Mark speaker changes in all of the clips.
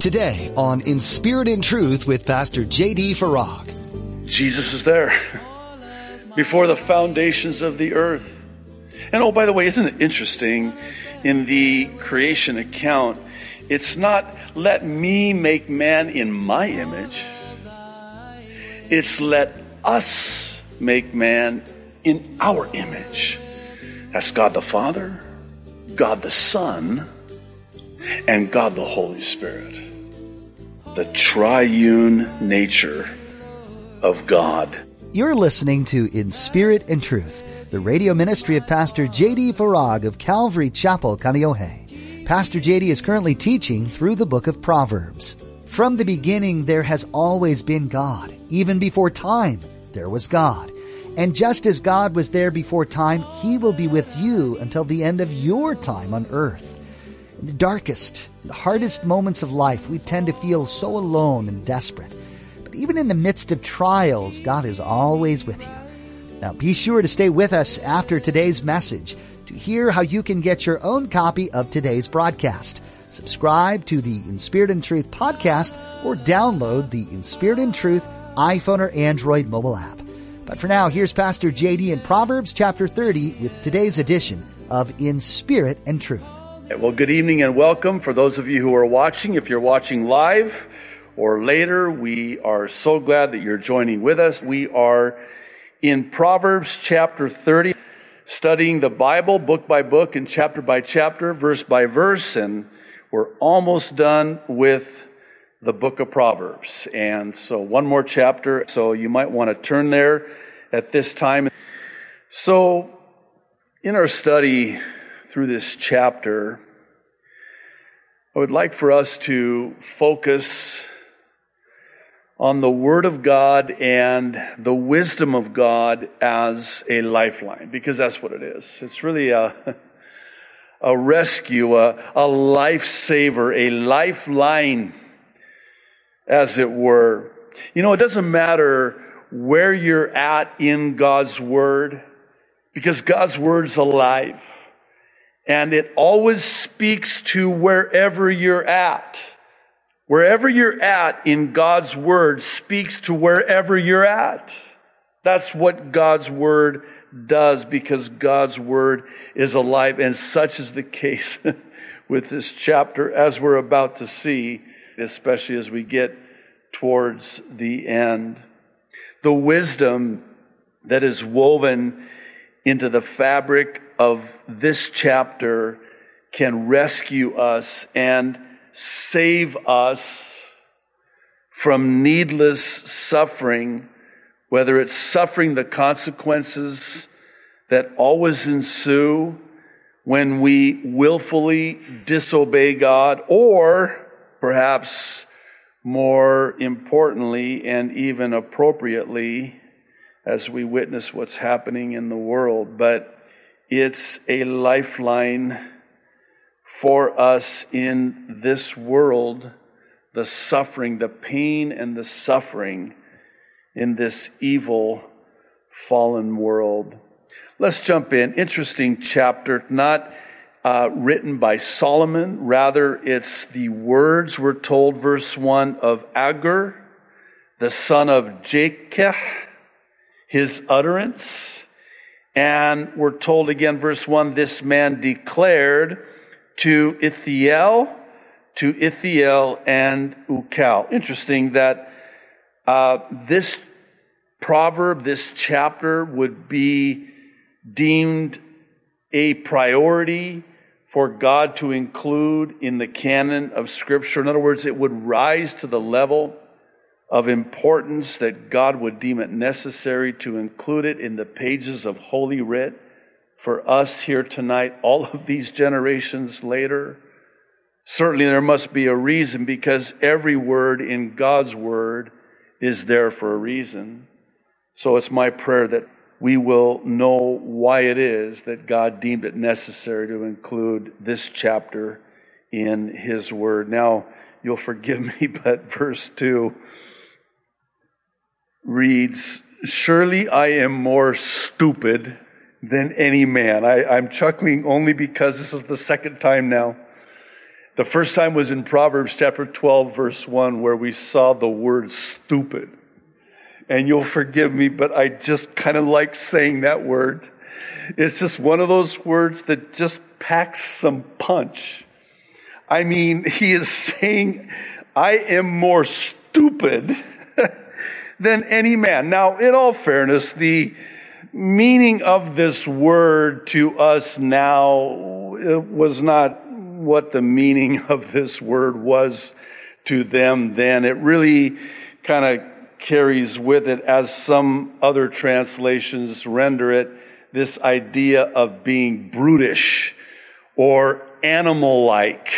Speaker 1: Today on In Spirit and Truth with Pastor J.D. Farag.
Speaker 2: Jesus is there before the foundations of the earth. And oh, by the way, isn't it interesting in the creation account? It's not let me make man in my image. It's let us make man in our image. That's God the Father, God the Son, and God the Holy Spirit. The triune nature of God.
Speaker 1: You're listening to In Spirit and Truth, the radio ministry of Pastor J.D. Farag of Calvary Chapel, Kaneohe. Pastor J.D. is currently teaching through the book of Proverbs. From the beginning, there has always been God. Even before time, there was God. And just as God was there before time, He will be with you until the end of your time on earth. In the darkest, the hardest moments of life, we tend to feel so alone and desperate. But even in the midst of trials, God is always with you. Now be sure to stay with us after today's message to hear how you can get your own copy of today's broadcast. Subscribe to the In Spirit and Truth podcast or download the In Spirit and Truth iPhone or Android mobile app. But for now, here's Pastor JD in Proverbs chapter 30 with today's edition of In Spirit and Truth.
Speaker 2: Well, good evening and welcome for those of you who are watching. If you're watching live or later, we are so glad that you're joining with us. We are in Proverbs chapter 30, studying the Bible book by book and chapter by chapter, verse by verse, and we're almost done with the book of Proverbs. And so one more chapter, so you might want to turn there at this time. So in our study through this chapter, I would like for us to focus on the Word of God and the wisdom of God as a lifeline, because that's what it is. It's really a, a rescue, a, a lifesaver, a lifeline as it were. You know, it doesn't matter where you're at in God's Word, because God's Word's alive. And it always speaks to wherever you're at. Wherever you're at in God's Word speaks to wherever you're at. That's what God's Word does because God's Word is alive. And such is the case with this chapter as we're about to see especially as we get towards the end. The wisdom that is woven into the fabric of this chapter can rescue us and save us from needless suffering, whether it's suffering the consequences that always ensue when we willfully disobey God or perhaps more importantly and even appropriately as we witness what's happening in the world. But it's a lifeline for us in this world, the suffering, the pain and the suffering in this evil, fallen world. Let's jump in. Interesting chapter, not uh, written by Solomon. Rather, it's the words, we're told, verse 1 of Agur, the son of Jakeh, his utterance. And we're told again, verse 1 this man declared to Ithiel, to Ithiel and Ucal. Interesting that uh, this proverb, this chapter, would be deemed a priority for God to include in the canon of Scripture. In other words, it would rise to the level of importance that God would deem it necessary to include it in the pages of Holy Writ for us here tonight, all of these generations later. Certainly, there must be a reason because every word in God's Word is there for a reason. So it's my prayer that we will know why it is that God deemed it necessary to include this chapter in His Word. Now, you'll forgive me, but verse 2 reads, Surely I am more stupid than any man. I, I'm chuckling only because this is the second time now The first time was in Proverbs chapter 12, verse 1, where we saw the word stupid. And you'll forgive me, but I just kind of like saying that word. It's just one of those words that just packs some punch. I mean, he is saying, I am more stupid than any man. Now, in all fairness, the meaning of this word to us now was not what the meaning of this word was to them then. It really kind of carries with it, as some other translations render it, this idea of being brutish or animal like.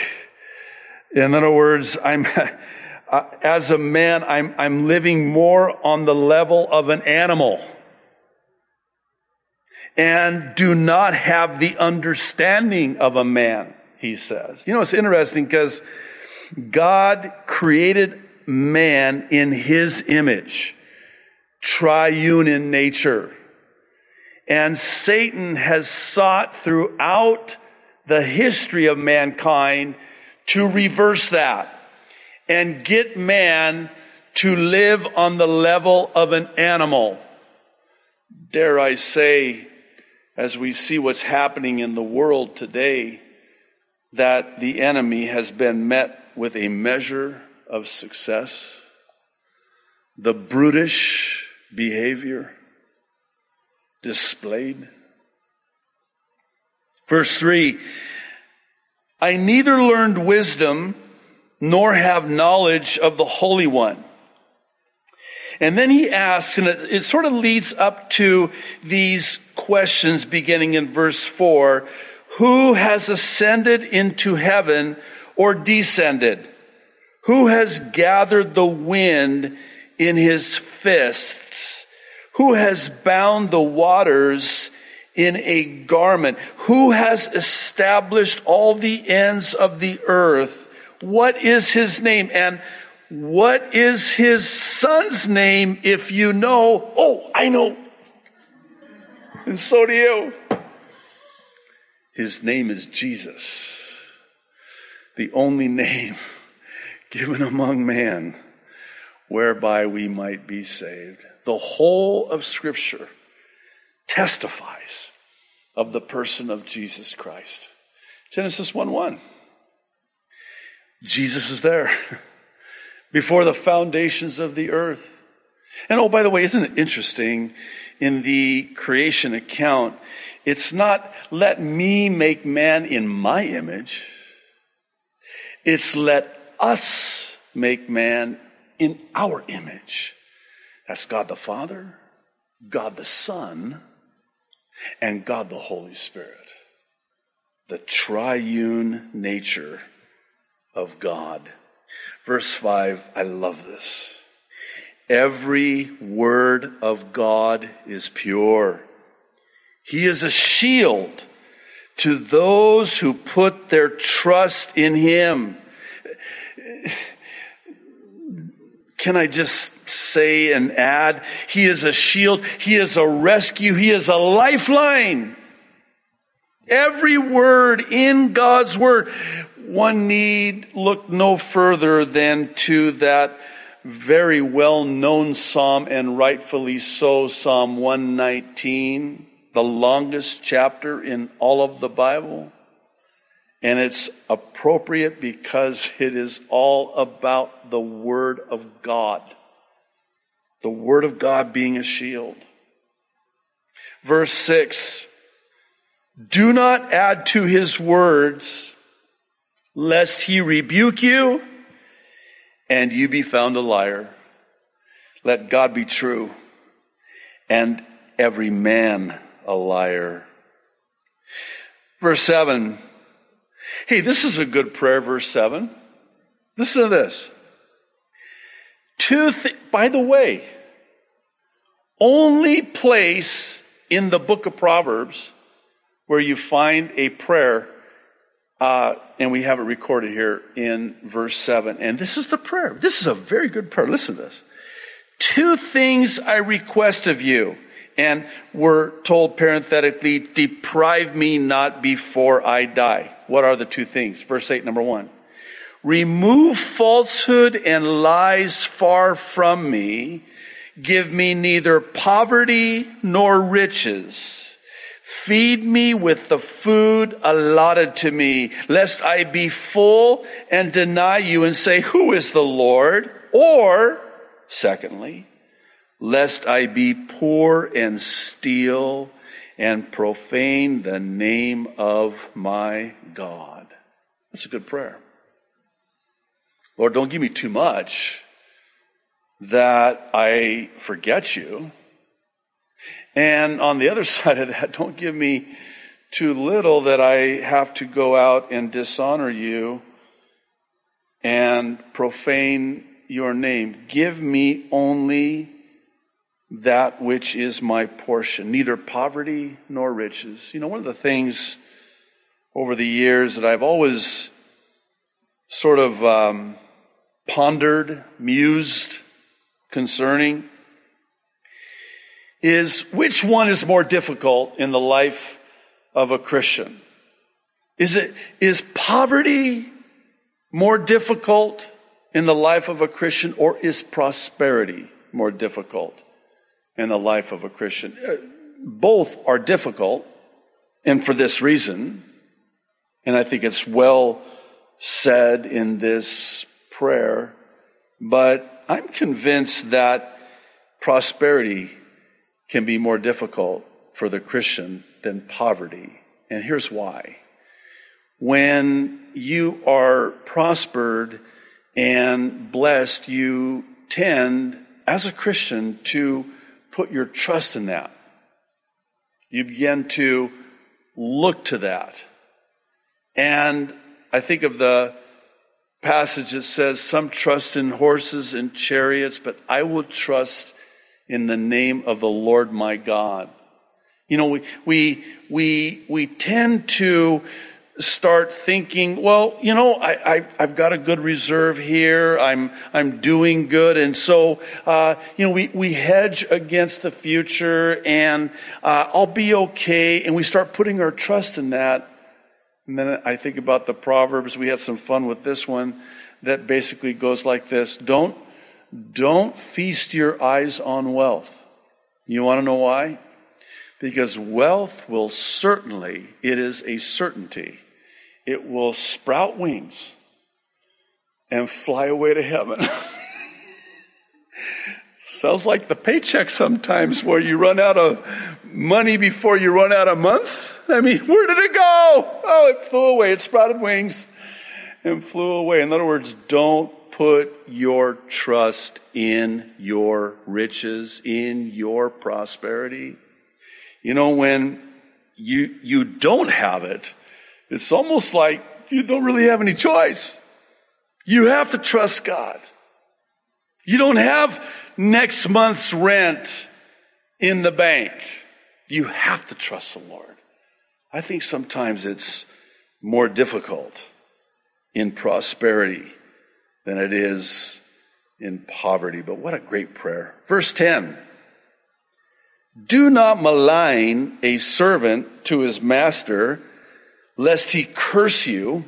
Speaker 2: In other words, I'm, uh, as a man, I'm, I'm living more on the level of an animal and do not have the understanding of a man, he says. You know, it's interesting because God created man in his image, triune in nature. And Satan has sought throughout the history of mankind to reverse that and get man to live on the level of an animal. Dare I say, as we see what's happening in the world today, that the enemy has been met with a measure of success. The brutish behavior displayed. Verse 3 I neither learned wisdom nor have knowledge of the Holy One. And then he asks, and it, it, sort of leads up to these questions beginning in verse 4 Who has ascended into heaven or descended? Who has gathered the wind in his fists? Who has bound the waters in a garment? Who has established all the ends of the earth? What is his name? And what is his son's name if you know? Oh, I know. And so do you. His name is Jesus. The only name given among man whereby we might be saved. The whole of Scripture testifies of the person of Jesus Christ. Genesis 1 1. Jesus is there before the foundations of the earth. And oh, by the way, isn't it interesting in the creation account? It's not let me make man in my image. It's let us make man in our image. That's God the Father, God the Son, and God the Holy Spirit. The triune nature of God. Verse 5, I love this. Every word of God is pure. He is a shield to those who put their trust in Him. Can I just say and add, He is a shield, He is a rescue, He is a lifeline. Every word in God's Word, one need look no further than to that very well known psalm, and rightfully so, Psalm 119, the longest chapter in all of the Bible. And it's appropriate because it is all about the Word of God. The Word of God being a shield. Verse 6 Do not add to his words, lest he rebuke you and you be found a liar. Let God be true and every man a liar. Verse 7 Hey, this is a good prayer, verse 7. Listen to this. Two, th- by the way, only place in the book of Proverbs where you find a prayer, uh, and we have it recorded here in verse 7. And this is the prayer. This is a very good prayer. Listen to this. Two things I request of you and we're told parenthetically, deprive me not before I die. What are the two things? Verse 8, number one. Remove falsehood and lies far from me. Give me neither poverty nor riches. Feed me with the food allotted to me, lest I be full and deny you and say, Who is the Lord? Or, secondly, lest I be poor and steal and profane the name of my God. That's a good prayer. Lord, don't give me too much that I forget you. And on the other side of that, don't give me too little that I have to go out and dishonor you and profane your name. Give me only that which is my portion, neither poverty nor riches. You know, one of the things over the years that I've always sort of um, pondered, mused concerning is which one is more difficult in the life of a Christian? Is it, is poverty more difficult in the life of a Christian or is prosperity more difficult in the life of a Christian? Uh, both are difficult and for this reason, and I think it's well said in this prayer, but I'm convinced that prosperity can be more difficult for the Christian than poverty. And here's why. When you are prospered and blessed, you tend, as a Christian, to put your trust in that. You begin to look to that. And I think of the passage that says, Some trust in horses and chariots, but I will trust in the name of the Lord my God. You know, we, we, we, we tend to start thinking, well, you know, I, I, have got a good reserve here. I'm, I'm doing good. And so, uh, you know, we, we hedge against the future and, uh, I'll be okay. And we start putting our trust in that. And then I think about the Proverbs. We had some fun with this one that basically goes like this. Don't, don't feast your eyes on wealth. You want to know why? Because wealth will certainly, it is a certainty, it will sprout wings and fly away to heaven. Sounds like the paycheck sometimes where you run out of money before you run out of month. I mean, where did it go? Oh, it flew away. It sprouted wings and flew away. In other words, don't put your trust in your riches, in your prosperity. You know, when you, you don't have it, it's almost like you don't really have any choice. You have to trust God. You don't have next month's rent in the bank. You have to trust the Lord. I think sometimes it's more difficult in prosperity than it is in poverty. But what a great prayer. Verse 10 Do not malign a servant to his master, lest he curse you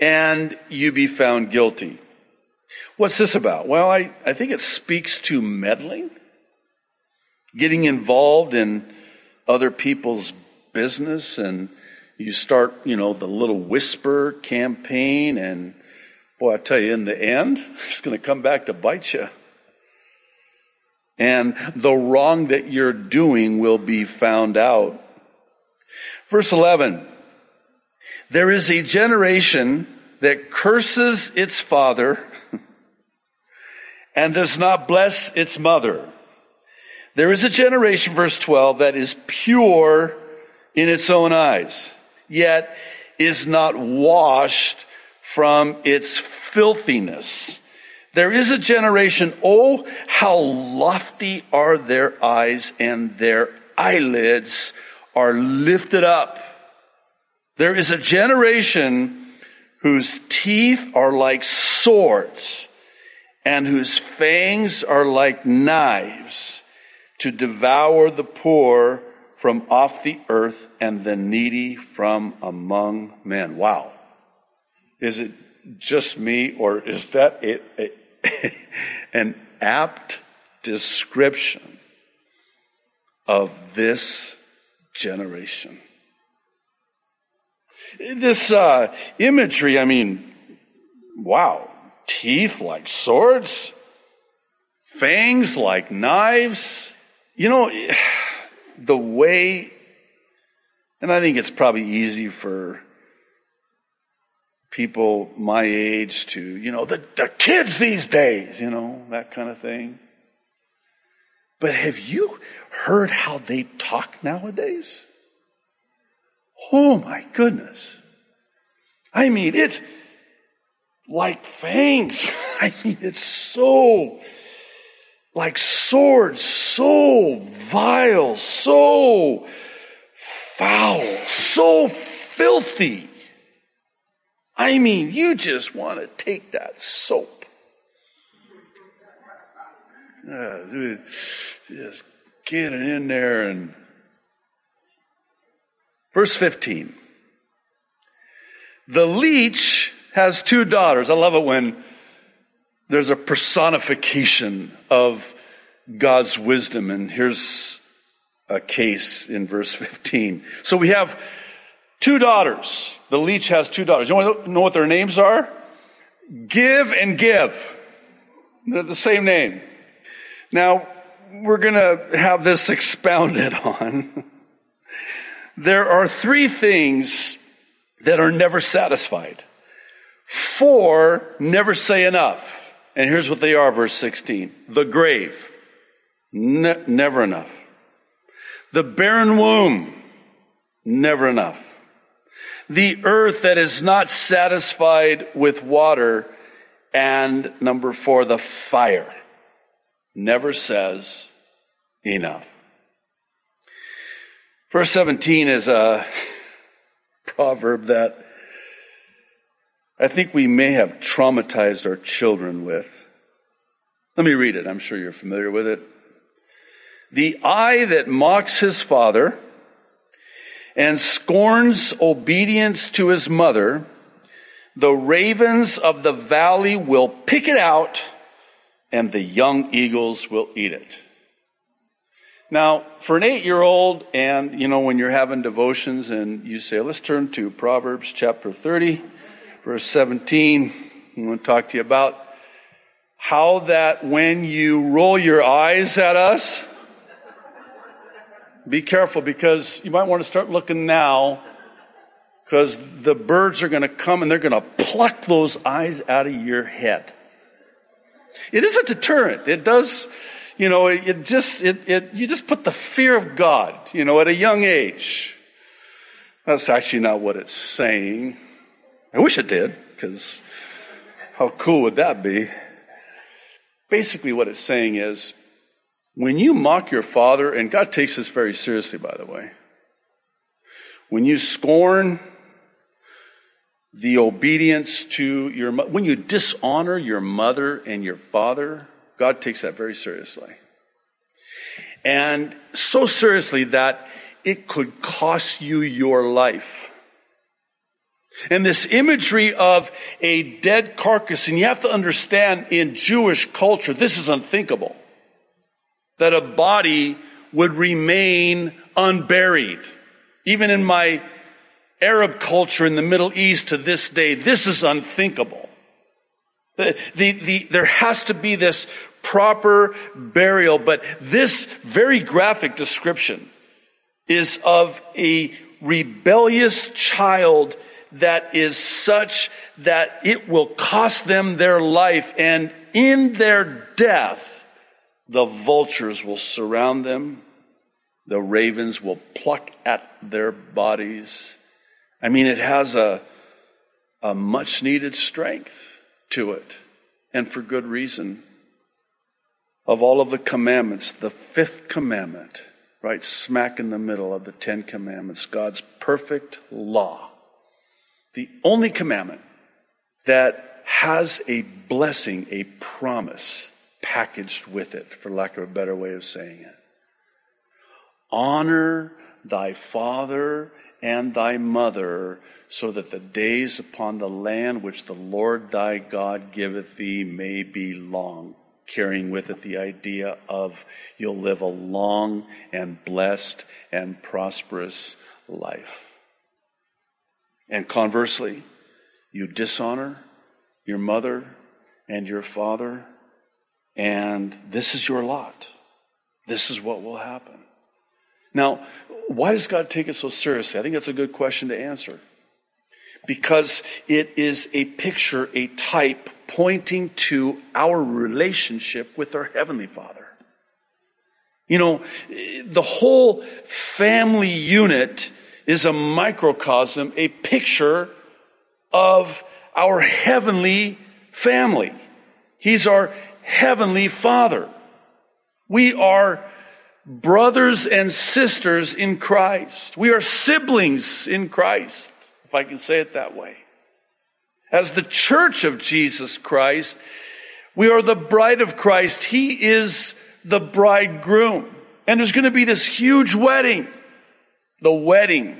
Speaker 2: and you be found guilty. What's this about? Well, I, I think it speaks to meddling, getting involved in other people's business, and you start, you know, the little whisper campaign and Boy, I tell you, in the end, it's going to come back to bite you. And the wrong that you're doing will be found out. Verse 11. There is a generation that curses its father and does not bless its mother. There is a generation, verse 12, that is pure in its own eyes, yet is not washed from its filthiness. There is a generation, oh, how lofty are their eyes and their eyelids are lifted up. There is a generation whose teeth are like swords and whose fangs are like knives to devour the poor from off the earth and the needy from among men. Wow. Is it, just me, or is that a, a, an apt description of this generation? This uh, imagery, I mean, wow, teeth like swords, fangs like knives. You know, the way, and I think it's probably easy for people my age to, you know, the, the kids these days, you know, that kind of thing. But have you heard how they talk nowadays? Oh my goodness. I mean, it's like fangs. I mean, it's so like swords, so vile, so foul, so filthy. I mean, you just want to take that soap. Just get it in there and. Verse 15. The leech has two daughters. I love it when there's a personification of God's wisdom. And here's a case in verse 15. So we have two daughters. The leech has two daughters. You want to know what their names are? Give and Give. They're the same name. Now, we're going to have this expounded on. there are three things that are never satisfied. Four never say enough. And here's what they are, verse 16. The grave. Ne- never enough. The barren womb. Never enough. The earth that is not satisfied with water. And number four, the fire. Never says enough. Verse 17 is a proverb that I think we may have traumatized our children with. Let me read it. I'm sure you're familiar with it. The eye that mocks his father and scorns obedience to his mother, the ravens of the valley will pick it out and the young eagles will eat it. Now, for an eight year old, and you know, when you're having devotions and you say, let's turn to Proverbs chapter 30, verse 17. I'm going to talk to you about how that when you roll your eyes at us, be careful because you might want to start looking now because the birds are going to come and they're going to pluck those eyes out of your head. It is a deterrent. It does, you know, it just, it, it, you just put the fear of God, you know, at a young age. That's actually not what it's saying. I wish it did, because how cool would that be? Basically, what it's saying is when you mock your father, and God takes this very seriously, by the way, when you scorn the obedience to your, when you dishonor your mother and your father, God takes that very seriously. And so seriously that it could cost you your life. And this imagery of a dead carcass, and you have to understand in Jewish culture, this is unthinkable. That a body would remain unburied. Even in my Arab culture in the Middle East to this day, this is unthinkable. The, the, the, there has to be this proper burial, but this very graphic description is of a rebellious child that is such that it will cost them their life and in their death, the vultures will surround them. The ravens will pluck at their bodies. I mean, it has a, a much needed strength to it and for good reason. Of all of the commandments, the fifth commandment, right smack in the middle of the Ten Commandments, God's perfect law the only commandment that has a blessing, a promise packaged with it, for lack of a better way of saying it. Honor thy father and thy mother, so that the days upon the land which the Lord thy God giveth thee may be long. Carrying with it the idea of you'll live a long and blessed and prosperous life. And conversely, you dishonor your mother and your father, and this is your lot. This is what will happen. Now, why does God take it so seriously? I think that's a good question to answer. Because it is a picture, a type pointing to our relationship with our Heavenly Father. You know, the whole family unit is a microcosm, a picture of our heavenly family. He's our heavenly Father. We are brothers and sisters in Christ. We are siblings in Christ, if I can say it that way. As the church of Jesus Christ, we are the bride of Christ. He is the bridegroom. And there's going to be this huge wedding. The wedding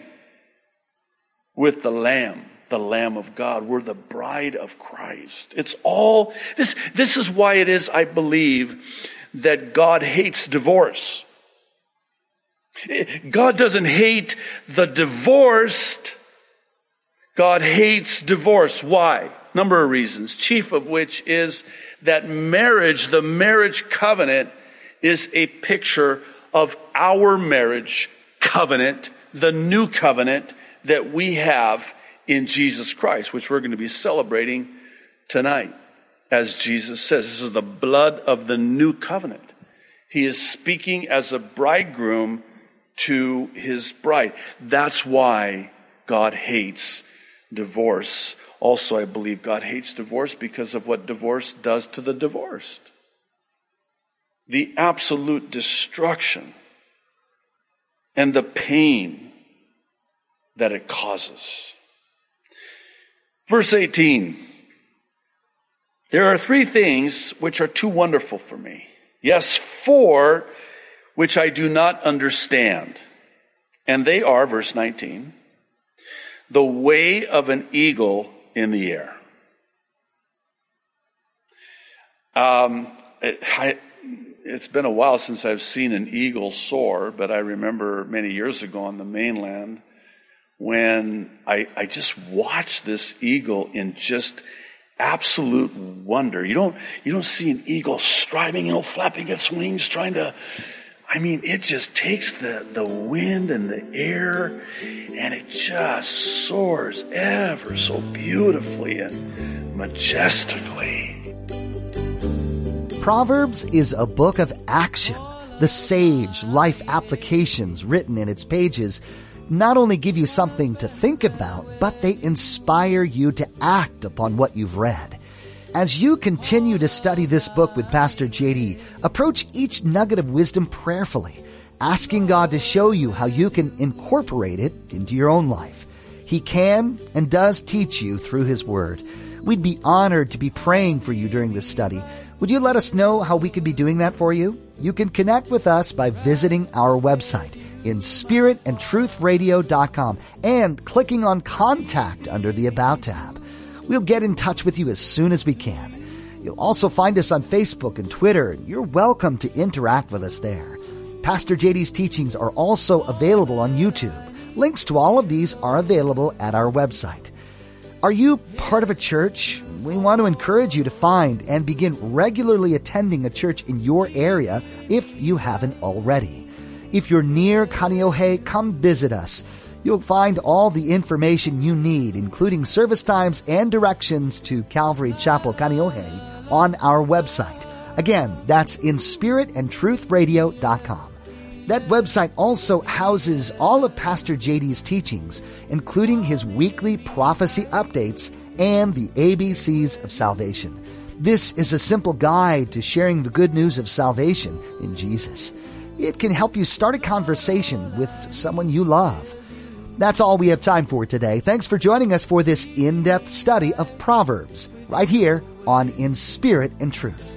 Speaker 2: with the Lamb, the Lamb of God. We're the bride of Christ. It's all, this, this is why it is, I believe, that God hates divorce. God doesn't hate the divorced. God hates divorce. Why? Number of reasons. Chief of which is that marriage, the marriage covenant, is a picture of our marriage covenant, the new covenant that we have in Jesus Christ, which we're going to be celebrating tonight. As Jesus says, this is the blood of the new covenant. He is speaking as a bridegroom to his bride. That's why God hates divorce. Also, I believe God hates divorce because of what divorce does to the divorced. The absolute destruction and the pain that it causes. Verse 18. There are three things which are too wonderful for me. Yes, four which I do not understand. And they are, verse 19, the way of an eagle in the air. Um, it, I, it's been a while since I've seen an eagle soar, but I remember many years ago on the mainland when I, I just watched this eagle in just absolute wonder. You don't, you don't see an eagle striving, you know, flapping its wings, trying to I mean, it just takes the, the wind and the air and it just soars ever so beautifully and majestically.
Speaker 1: Proverbs is a book of action. The sage life applications written in its pages not only give you something to think about, but they inspire you to act upon what you've read. As you continue to study this book with Pastor JD, approach each nugget of wisdom prayerfully, asking God to show you how you can incorporate it into your own life. He can and does teach you through His Word. We'd be honored to be praying for you during this study. Would you let us know how we could be doing that for you? You can connect with us by visiting our website in spiritandtruthradio.com and clicking on contact under the About tab. We'll get in touch with you as soon as we can. You'll also find us on Facebook and Twitter, and you're welcome to interact with us there. Pastor JD's teachings are also available on YouTube. Links to all of these are available at our website. Are you part of a church? We want to encourage you to find and begin regularly attending a church in your area if you haven't already. If you're near Kaneohe, come visit us. You'll find all the information you need, including service times and directions to Calvary Chapel Kaneohe on our website. Again, that's in spiritandtruthradio.com. That website also houses all of Pastor JD's teachings, including his weekly prophecy updates and the ABCs of salvation. This is a simple guide to sharing the good news of salvation in Jesus. It can help you start a conversation with someone you love. That's all we have time for today. Thanks for joining us for this in depth study of Proverbs, right here on In Spirit and Truth.